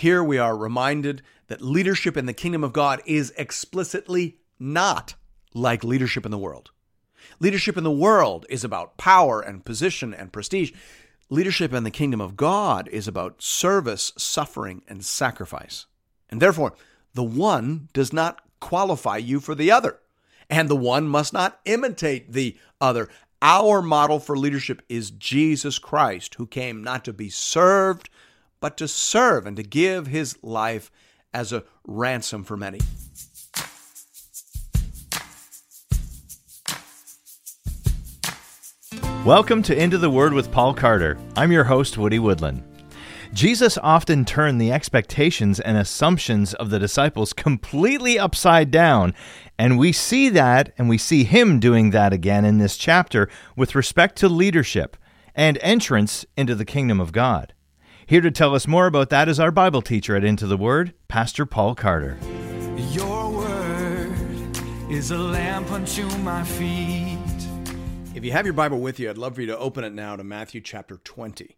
Here we are reminded that leadership in the kingdom of God is explicitly not like leadership in the world. Leadership in the world is about power and position and prestige. Leadership in the kingdom of God is about service, suffering, and sacrifice. And therefore, the one does not qualify you for the other, and the one must not imitate the other. Our model for leadership is Jesus Christ, who came not to be served, but to serve and to give his life as a ransom for many. Welcome to Into the Word with Paul Carter. I'm your host, Woody Woodland. Jesus often turned the expectations and assumptions of the disciples completely upside down, and we see that and we see him doing that again in this chapter with respect to leadership and entrance into the kingdom of God. Here to tell us more about that is our Bible teacher at Into the Word, Pastor Paul Carter. Your word is a lamp unto my feet. If you have your Bible with you, I'd love for you to open it now to Matthew chapter 20.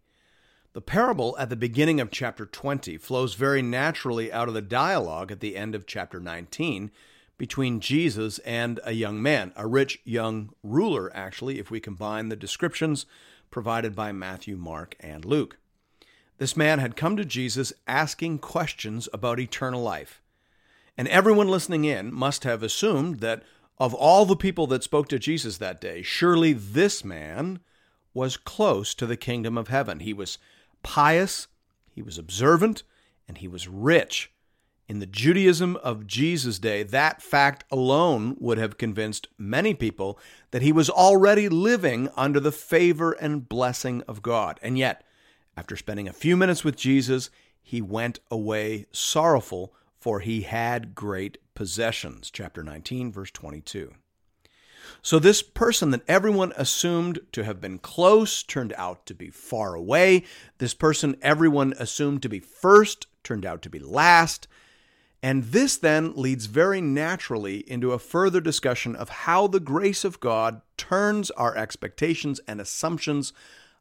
The parable at the beginning of chapter 20 flows very naturally out of the dialogue at the end of chapter 19 between Jesus and a young man, a rich young ruler, actually, if we combine the descriptions provided by Matthew, Mark, and Luke. This man had come to Jesus asking questions about eternal life. And everyone listening in must have assumed that of all the people that spoke to Jesus that day, surely this man was close to the kingdom of heaven. He was pious, he was observant, and he was rich. In the Judaism of Jesus' day, that fact alone would have convinced many people that he was already living under the favor and blessing of God. And yet, after spending a few minutes with Jesus, he went away sorrowful, for he had great possessions. Chapter 19, verse 22. So, this person that everyone assumed to have been close turned out to be far away. This person everyone assumed to be first turned out to be last. And this then leads very naturally into a further discussion of how the grace of God turns our expectations and assumptions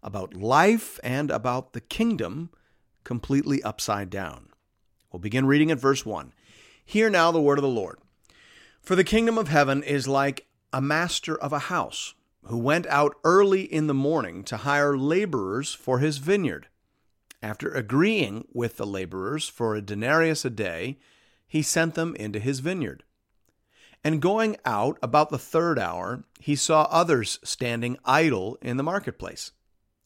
about life and about the kingdom completely upside down. We'll begin reading at verse 1. Hear now the word of the Lord. For the kingdom of heaven is like a master of a house who went out early in the morning to hire laborers for his vineyard. After agreeing with the laborers for a denarius a day, he sent them into his vineyard. And going out about the third hour, he saw others standing idle in the marketplace.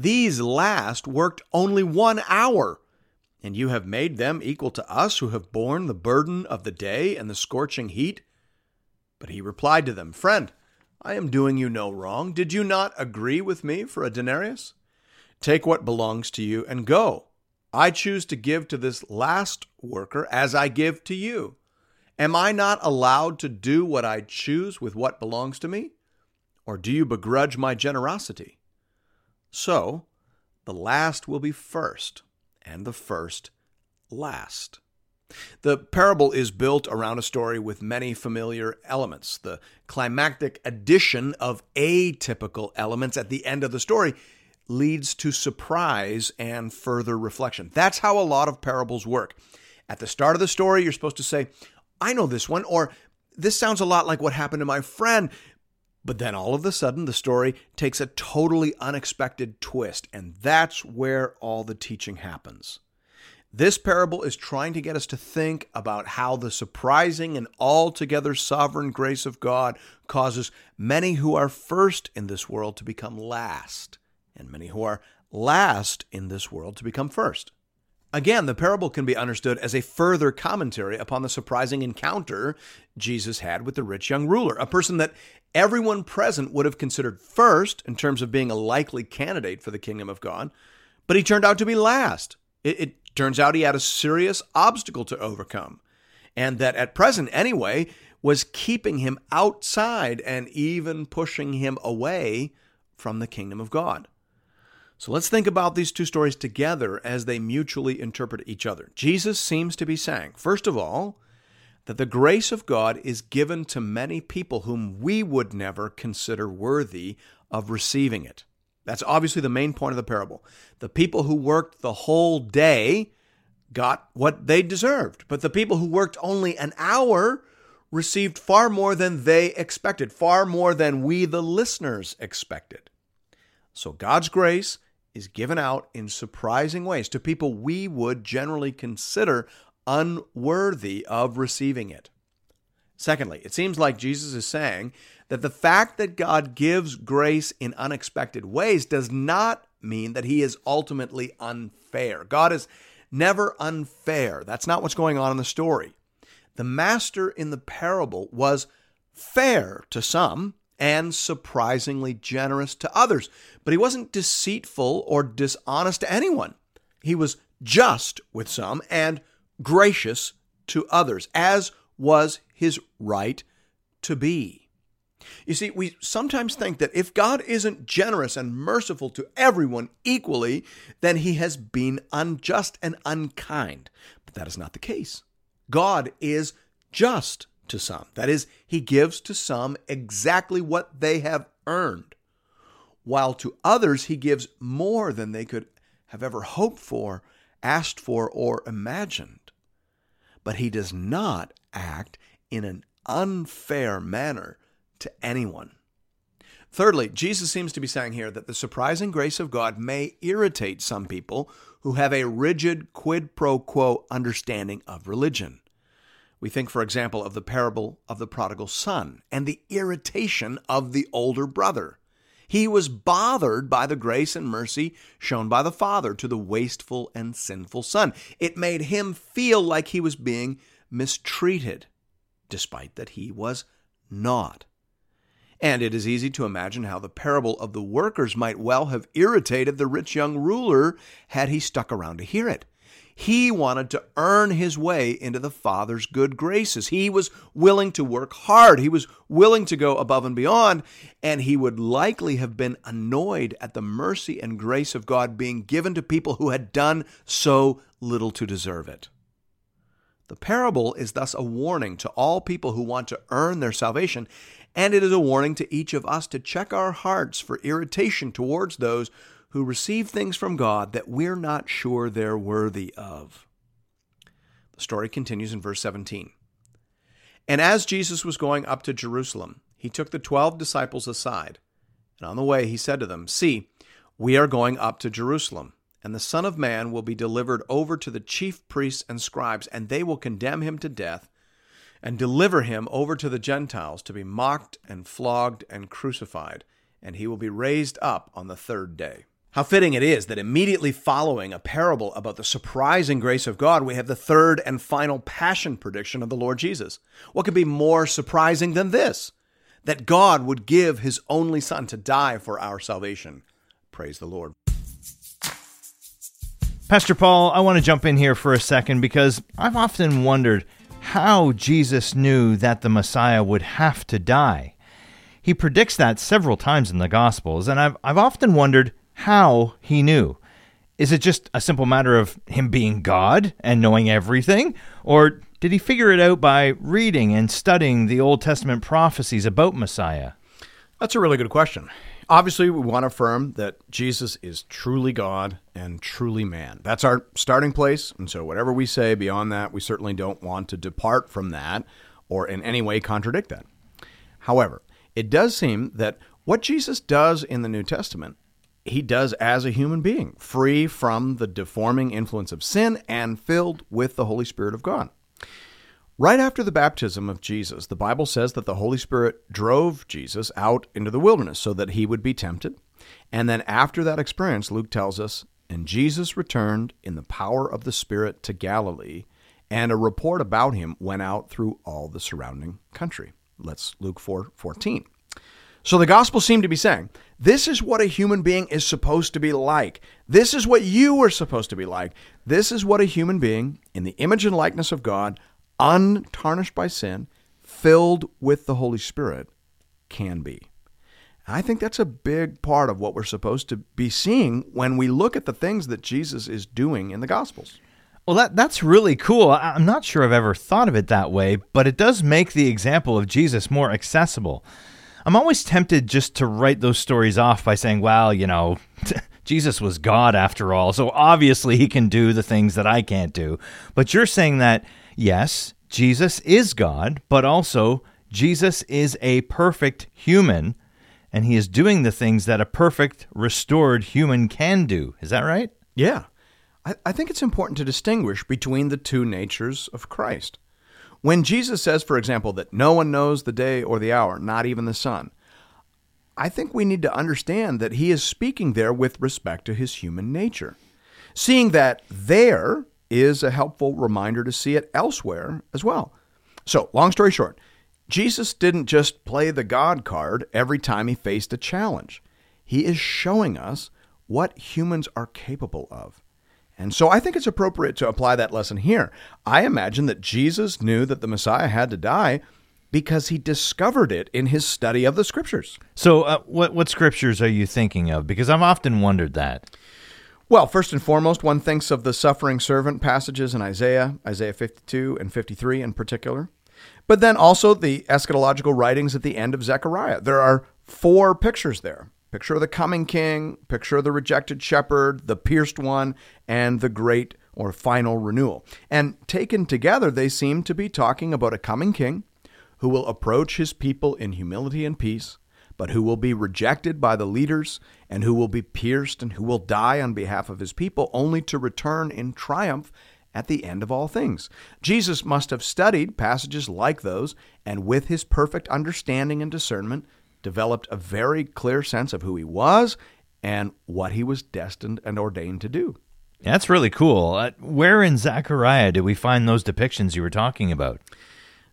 These last worked only one hour, and you have made them equal to us who have borne the burden of the day and the scorching heat. But he replied to them, Friend, I am doing you no wrong. Did you not agree with me for a denarius? Take what belongs to you and go. I choose to give to this last worker as I give to you. Am I not allowed to do what I choose with what belongs to me? Or do you begrudge my generosity? So, the last will be first, and the first last. The parable is built around a story with many familiar elements. The climactic addition of atypical elements at the end of the story leads to surprise and further reflection. That's how a lot of parables work. At the start of the story, you're supposed to say, I know this one, or this sounds a lot like what happened to my friend. But then all of a sudden, the story takes a totally unexpected twist, and that's where all the teaching happens. This parable is trying to get us to think about how the surprising and altogether sovereign grace of God causes many who are first in this world to become last, and many who are last in this world to become first. Again, the parable can be understood as a further commentary upon the surprising encounter Jesus had with the rich young ruler, a person that everyone present would have considered first in terms of being a likely candidate for the kingdom of God, but he turned out to be last. It, it turns out he had a serious obstacle to overcome, and that at present, anyway, was keeping him outside and even pushing him away from the kingdom of God. So let's think about these two stories together as they mutually interpret each other. Jesus seems to be saying, first of all, that the grace of God is given to many people whom we would never consider worthy of receiving it. That's obviously the main point of the parable. The people who worked the whole day got what they deserved, but the people who worked only an hour received far more than they expected, far more than we, the listeners, expected. So God's grace is given out in surprising ways to people we would generally consider unworthy of receiving it. Secondly, it seems like Jesus is saying that the fact that God gives grace in unexpected ways does not mean that he is ultimately unfair. God is never unfair. That's not what's going on in the story. The master in the parable was fair to some and surprisingly generous to others. But he wasn't deceitful or dishonest to anyone. He was just with some and gracious to others, as was his right to be. You see, we sometimes think that if God isn't generous and merciful to everyone equally, then he has been unjust and unkind. But that is not the case. God is just to some. That is, he gives to some exactly what they have earned, while to others he gives more than they could have ever hoped for, asked for, or imagined. But he does not act in an unfair manner to anyone. Thirdly, Jesus seems to be saying here that the surprising grace of God may irritate some people who have a rigid quid pro quo understanding of religion. We think, for example, of the parable of the prodigal son and the irritation of the older brother. He was bothered by the grace and mercy shown by the father to the wasteful and sinful son. It made him feel like he was being mistreated, despite that he was not. And it is easy to imagine how the parable of the workers might well have irritated the rich young ruler had he stuck around to hear it. He wanted to earn his way into the Father's good graces. He was willing to work hard. He was willing to go above and beyond, and he would likely have been annoyed at the mercy and grace of God being given to people who had done so little to deserve it. The parable is thus a warning to all people who want to earn their salvation, and it is a warning to each of us to check our hearts for irritation towards those who receive things from God that we're not sure they're worthy of. The story continues in verse 17. And as Jesus was going up to Jerusalem, he took the twelve disciples aside, and on the way he said to them, See, we are going up to Jerusalem, and the Son of Man will be delivered over to the chief priests and scribes, and they will condemn him to death and deliver him over to the Gentiles to be mocked and flogged and crucified, and he will be raised up on the third day. How fitting it is that immediately following a parable about the surprising grace of God, we have the third and final passion prediction of the Lord Jesus. What could be more surprising than this? That God would give his only Son to die for our salvation. Praise the Lord. Pastor Paul, I want to jump in here for a second because I've often wondered how Jesus knew that the Messiah would have to die. He predicts that several times in the Gospels, and I've, I've often wondered how he knew. Is it just a simple matter of him being God and knowing everything? Or did he figure it out by reading and studying the Old Testament prophecies about Messiah? That's a really good question. Obviously, we want to affirm that Jesus is truly God and truly man. That's our starting place. And so, whatever we say beyond that, we certainly don't want to depart from that or in any way contradict that. However, it does seem that what Jesus does in the New Testament he does as a human being, free from the deforming influence of sin and filled with the Holy Spirit of God. Right after the baptism of Jesus, the Bible says that the Holy Spirit drove Jesus out into the wilderness so that he would be tempted. And then after that experience, Luke tells us, and Jesus returned in the power of the Spirit to Galilee, and a report about him went out through all the surrounding country. Let's Luke 4 14. So the gospel seemed to be saying, this is what a human being is supposed to be like. This is what you are supposed to be like. This is what a human being in the image and likeness of God, untarnished by sin, filled with the Holy Spirit, can be. I think that's a big part of what we're supposed to be seeing when we look at the things that Jesus is doing in the Gospels. Well, that that's really cool. I'm not sure I've ever thought of it that way, but it does make the example of Jesus more accessible. I'm always tempted just to write those stories off by saying, well, you know, Jesus was God after all, so obviously he can do the things that I can't do. But you're saying that, yes, Jesus is God, but also Jesus is a perfect human, and he is doing the things that a perfect, restored human can do. Is that right? Yeah. I, I think it's important to distinguish between the two natures of Christ. When Jesus says, for example, that no one knows the day or the hour, not even the Son, I think we need to understand that he is speaking there with respect to his human nature. Seeing that there is a helpful reminder to see it elsewhere as well. So, long story short, Jesus didn't just play the God card every time he faced a challenge. He is showing us what humans are capable of. And so I think it's appropriate to apply that lesson here. I imagine that Jesus knew that the Messiah had to die because he discovered it in his study of the scriptures. So, uh, what what scriptures are you thinking of? Because I've often wondered that. Well, first and foremost, one thinks of the suffering servant passages in Isaiah, Isaiah 52 and 53 in particular. But then also the eschatological writings at the end of Zechariah. There are four pictures there Picture of the coming king, picture of the rejected shepherd, the pierced one, and the great or final renewal. And taken together, they seem to be talking about a coming king who will approach his people in humility and peace, but who will be rejected by the leaders and who will be pierced and who will die on behalf of his people, only to return in triumph at the end of all things. Jesus must have studied passages like those, and with his perfect understanding and discernment, developed a very clear sense of who he was and what he was destined and ordained to do. That's really cool. Uh, where in Zechariah do we find those depictions you were talking about?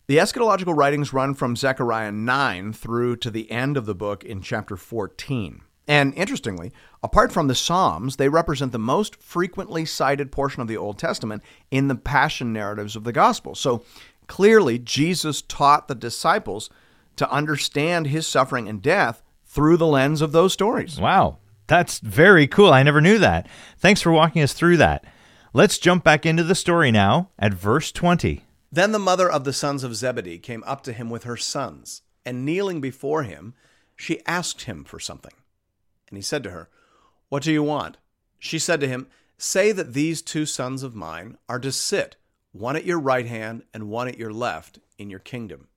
The eschatological writings run from Zechariah 9 through to the end of the book in chapter 14. And interestingly, apart from the Psalms, they represent the most frequently cited portion of the Old Testament in the passion narratives of the Gospel. So clearly, Jesus taught the disciples to understand his suffering and death through the lens of those stories. Wow, that's very cool. I never knew that. Thanks for walking us through that. Let's jump back into the story now at verse 20. Then the mother of the sons of Zebedee came up to him with her sons, and kneeling before him, she asked him for something. And he said to her, What do you want? She said to him, Say that these two sons of mine are to sit, one at your right hand and one at your left, in your kingdom.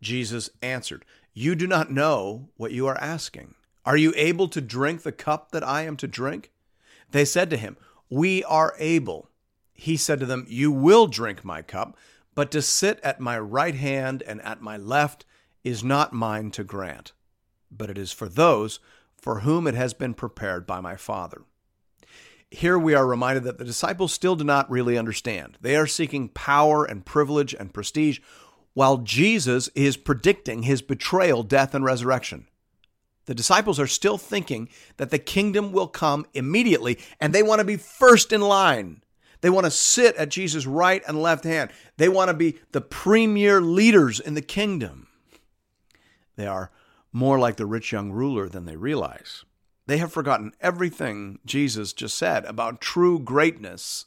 Jesus answered, You do not know what you are asking. Are you able to drink the cup that I am to drink? They said to him, We are able. He said to them, You will drink my cup, but to sit at my right hand and at my left is not mine to grant, but it is for those for whom it has been prepared by my Father. Here we are reminded that the disciples still do not really understand. They are seeking power and privilege and prestige while Jesus is predicting his betrayal, death, and resurrection. The disciples are still thinking that the kingdom will come immediately, and they want to be first in line. They want to sit at Jesus' right and left hand. They want to be the premier leaders in the kingdom. They are more like the rich young ruler than they realize. They have forgotten everything Jesus just said about true greatness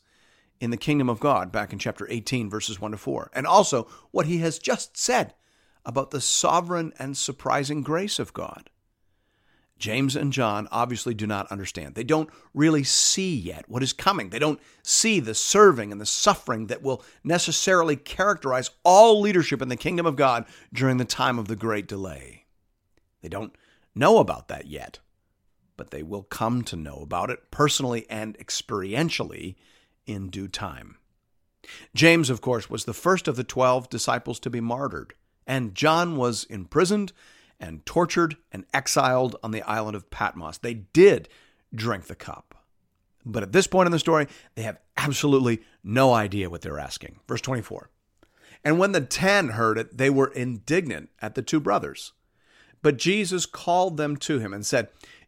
in the kingdom of God back in chapter 18, verses 1 to 4, and also what he has just said about the sovereign and surprising grace of God. James and John obviously do not understand. They don't really see yet what is coming. They don't see the serving and the suffering that will necessarily characterize all leadership in the kingdom of God during the time of the great delay. They don't know about that yet. but they will come to know about it personally and experientially in due time. James, of course, was the first of the twelve disciples to be martyred, and John was imprisoned and tortured and exiled on the island of Patmos. They did drink the cup. But at this point in the story, they have absolutely no idea what they're asking. Verse 24. And when the ten heard it, they were indignant at the two brothers. But Jesus called them to him and said,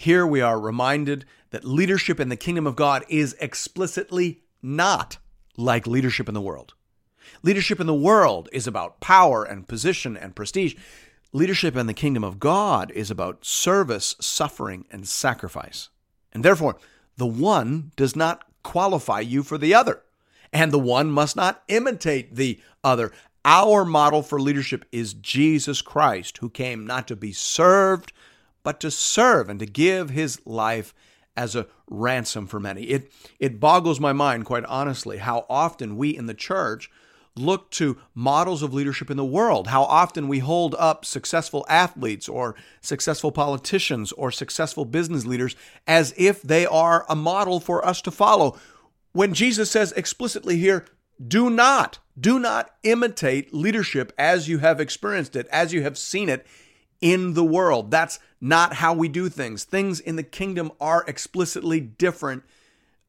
Here we are reminded that leadership in the kingdom of God is explicitly not like leadership in the world. Leadership in the world is about power and position and prestige. Leadership in the kingdom of God is about service, suffering, and sacrifice. And therefore, the one does not qualify you for the other, and the one must not imitate the other. Our model for leadership is Jesus Christ, who came not to be served, but to serve and to give his life as a ransom for many. It, it boggles my mind, quite honestly, how often we in the church look to models of leadership in the world, how often we hold up successful athletes or successful politicians or successful business leaders as if they are a model for us to follow. When Jesus says explicitly here, do not, do not imitate leadership as you have experienced it, as you have seen it in the world. That's not how we do things. Things in the kingdom are explicitly different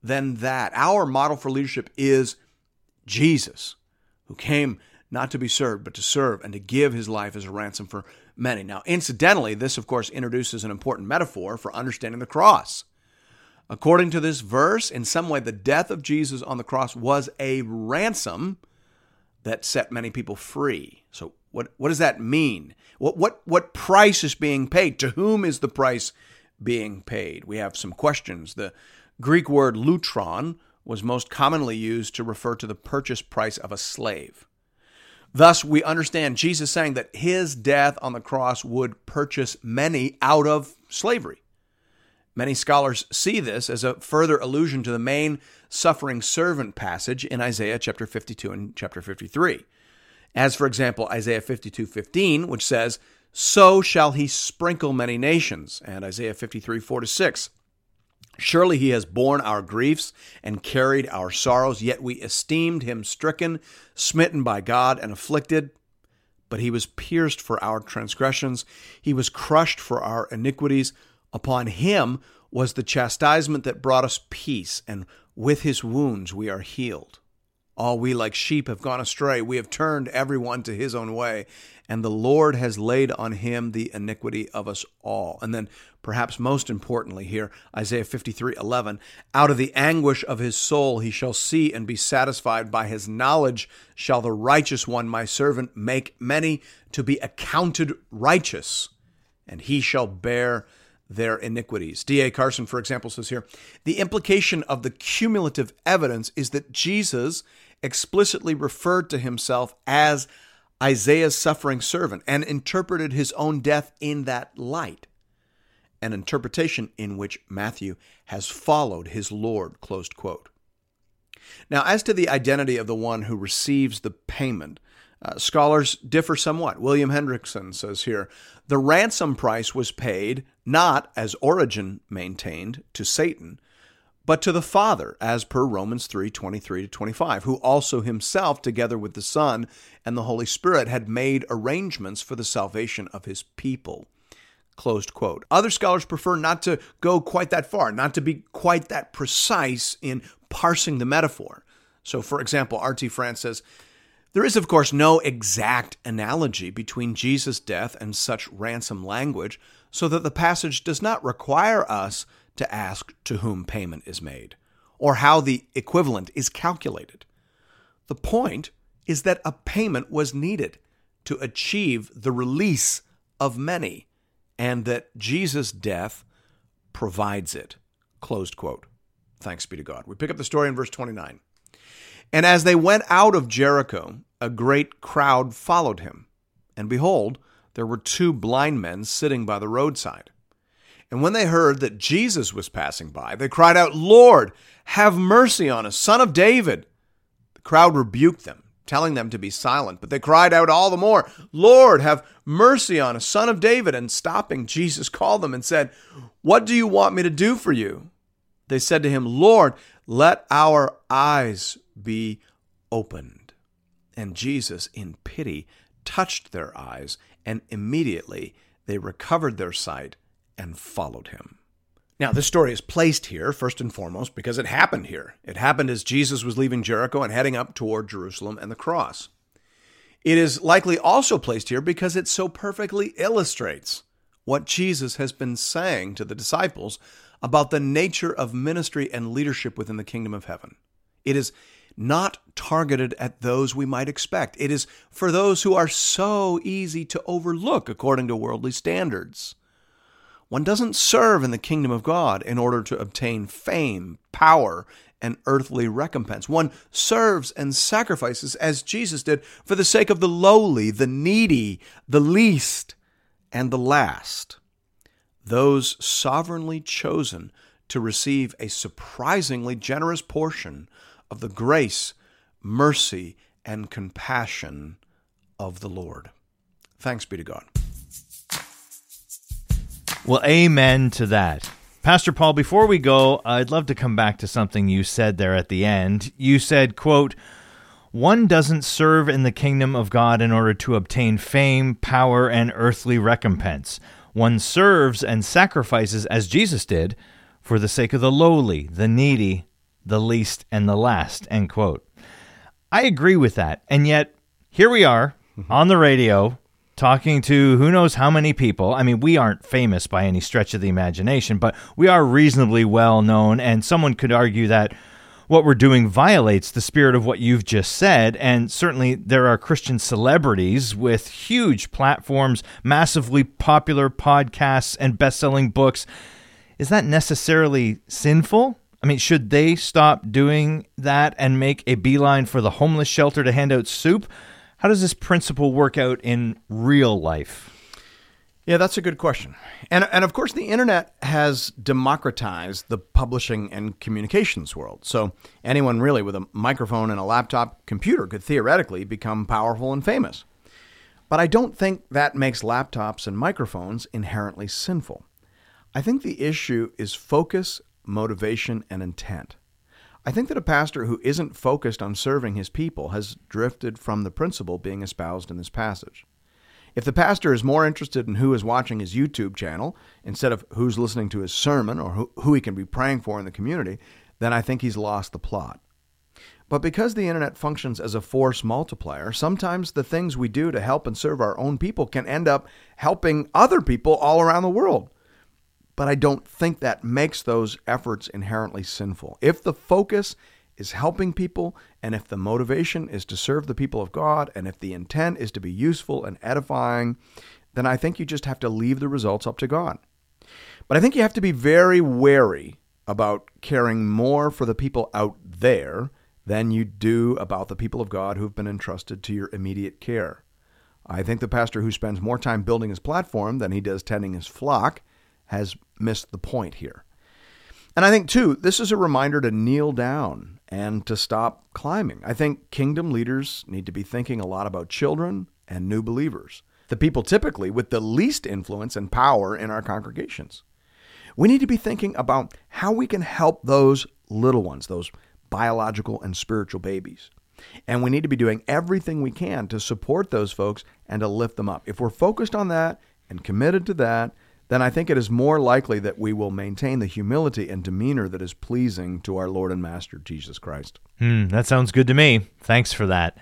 than that. Our model for leadership is Jesus who came not to be served, but to serve and to give his life as a ransom for many. Now, incidentally, this, of course, introduces an important metaphor for understanding the cross. According to this verse, in some way, the death of Jesus on the cross was a ransom that set many people free. So, what, what does that mean? What, what, what price is being paid? To whom is the price being paid? We have some questions. The Greek word lutron was most commonly used to refer to the purchase price of a slave. Thus, we understand Jesus saying that his death on the cross would purchase many out of slavery. Many scholars see this as a further allusion to the main suffering servant passage in Isaiah chapter 52 and chapter 53. As for example, Isaiah 52:15, which says, "So shall he sprinkle many nations," and Isaiah 53, 4 to 6. Surely he has borne our griefs and carried our sorrows, yet we esteemed him stricken, smitten by God, and afflicted. But he was pierced for our transgressions, he was crushed for our iniquities. Upon him was the chastisement that brought us peace, and with his wounds we are healed. All we like sheep have gone astray. We have turned everyone to his own way, and the Lord has laid on him the iniquity of us all. And then, perhaps most importantly, here, Isaiah 53 11, out of the anguish of his soul he shall see and be satisfied. By his knowledge shall the righteous one, my servant, make many to be accounted righteous, and he shall bear their iniquities. D.A. Carson, for example, says here the implication of the cumulative evidence is that Jesus explicitly referred to himself as Isaiah's suffering servant and interpreted his own death in that light, an interpretation in which Matthew has followed his Lord. Now, as to the identity of the one who receives the payment, uh, scholars differ somewhat. William Hendriksen says here the ransom price was paid not, as Origen maintained, to Satan, but to the Father, as per Romans 3 23 to 25, who also himself, together with the Son and the Holy Spirit, had made arrangements for the salvation of his people. Closed quote. Other scholars prefer not to go quite that far, not to be quite that precise in parsing the metaphor. So, for example, R.T. France says, there is, of course, no exact analogy between Jesus' death and such ransom language, so that the passage does not require us to ask to whom payment is made, or how the equivalent is calculated. The point is that a payment was needed to achieve the release of many, and that Jesus' death provides it. Closed quote. Thanks be to God. We pick up the story in verse 29. And as they went out of Jericho, a great crowd followed him. And behold, there were two blind men sitting by the roadside. And when they heard that Jesus was passing by, they cried out, Lord, have mercy on us, son of David. The crowd rebuked them, telling them to be silent, but they cried out all the more, Lord, have mercy on us, son of David. And stopping, Jesus called them and said, What do you want me to do for you? They said to him, Lord, let our eyes be opened. And Jesus, in pity, touched their eyes, and immediately they recovered their sight and followed him. Now, this story is placed here, first and foremost, because it happened here. It happened as Jesus was leaving Jericho and heading up toward Jerusalem and the cross. It is likely also placed here because it so perfectly illustrates what Jesus has been saying to the disciples about the nature of ministry and leadership within the kingdom of heaven. It is not targeted at those we might expect. It is for those who are so easy to overlook according to worldly standards. One doesn't serve in the kingdom of God in order to obtain fame, power, and earthly recompense. One serves and sacrifices as Jesus did for the sake of the lowly, the needy, the least, and the last. Those sovereignly chosen to receive a surprisingly generous portion of the grace, mercy, and compassion of the Lord. Thanks be to God. Well, amen to that. Pastor Paul, before we go, I'd love to come back to something you said there at the end. You said, quote, one doesn't serve in the kingdom of God in order to obtain fame, power, and earthly recompense. One serves and sacrifices as Jesus did for the sake of the lowly, the needy, the least, and the last. End quote. I agree with that. And yet, here we are mm-hmm. on the radio talking to who knows how many people. I mean, we aren't famous by any stretch of the imagination, but we are reasonably well known. And someone could argue that what we're doing violates the spirit of what you've just said. And certainly there are Christian celebrities with huge platforms, massively popular podcasts, and best selling books. Is that necessarily sinful? I mean, should they stop doing that and make a beeline for the homeless shelter to hand out soup? How does this principle work out in real life? Yeah, that's a good question. And, and of course, the internet has democratized the publishing and communications world. So anyone really with a microphone and a laptop computer could theoretically become powerful and famous. But I don't think that makes laptops and microphones inherently sinful. I think the issue is focus, motivation, and intent. I think that a pastor who isn't focused on serving his people has drifted from the principle being espoused in this passage. If the pastor is more interested in who is watching his YouTube channel instead of who's listening to his sermon or who, he can be praying for in the community, then I think he's lost the plot. But because the internet functions as a force multiplier, sometimes the things we do to help and serve our own people can end up helping other people all around the world but I don't think that makes those efforts inherently sinful. If the focus is helping people, and if the motivation is to serve the people of God, and if the intent is to be useful and edifying, then I think you just have to leave the results up to God. But I think you have to be very wary about caring more for the people out there than you do about the people of God who've been entrusted to your immediate care. I think the pastor who spends more time building his platform than he does tending his flock has missed the point here. And I think, too, this is a reminder to kneel down and to stop climbing. I think kingdom leaders need to be thinking a lot about children and new believers, the people typically with the least influence and power in our congregations. We need to be thinking about how we can help those little ones, those biological and spiritual babies. And we need to be doing everything we can to support those folks and to lift them up. If we're focused on that and committed to that, then I think it is more likely that we will maintain the humility and demeanor that is pleasing to our Lord and Master Jesus Christ. Hmm, that sounds good to me. Thanks for that.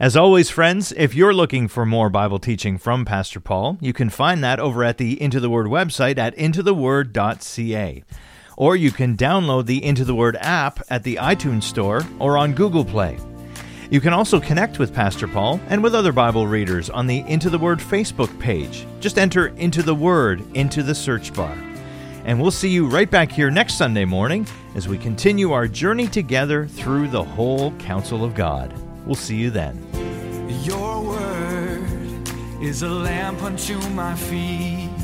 As always, friends, if you're looking for more Bible teaching from Pastor Paul, you can find that over at the Into the Word website at intotheword.ca. Or you can download the Into the Word app at the iTunes Store or on Google Play. You can also connect with Pastor Paul and with other Bible readers on the Into the Word Facebook page. Just enter Into the Word into the search bar. And we'll see you right back here next Sunday morning as we continue our journey together through the whole counsel of God. We'll see you then. Your word is a lamp unto my feet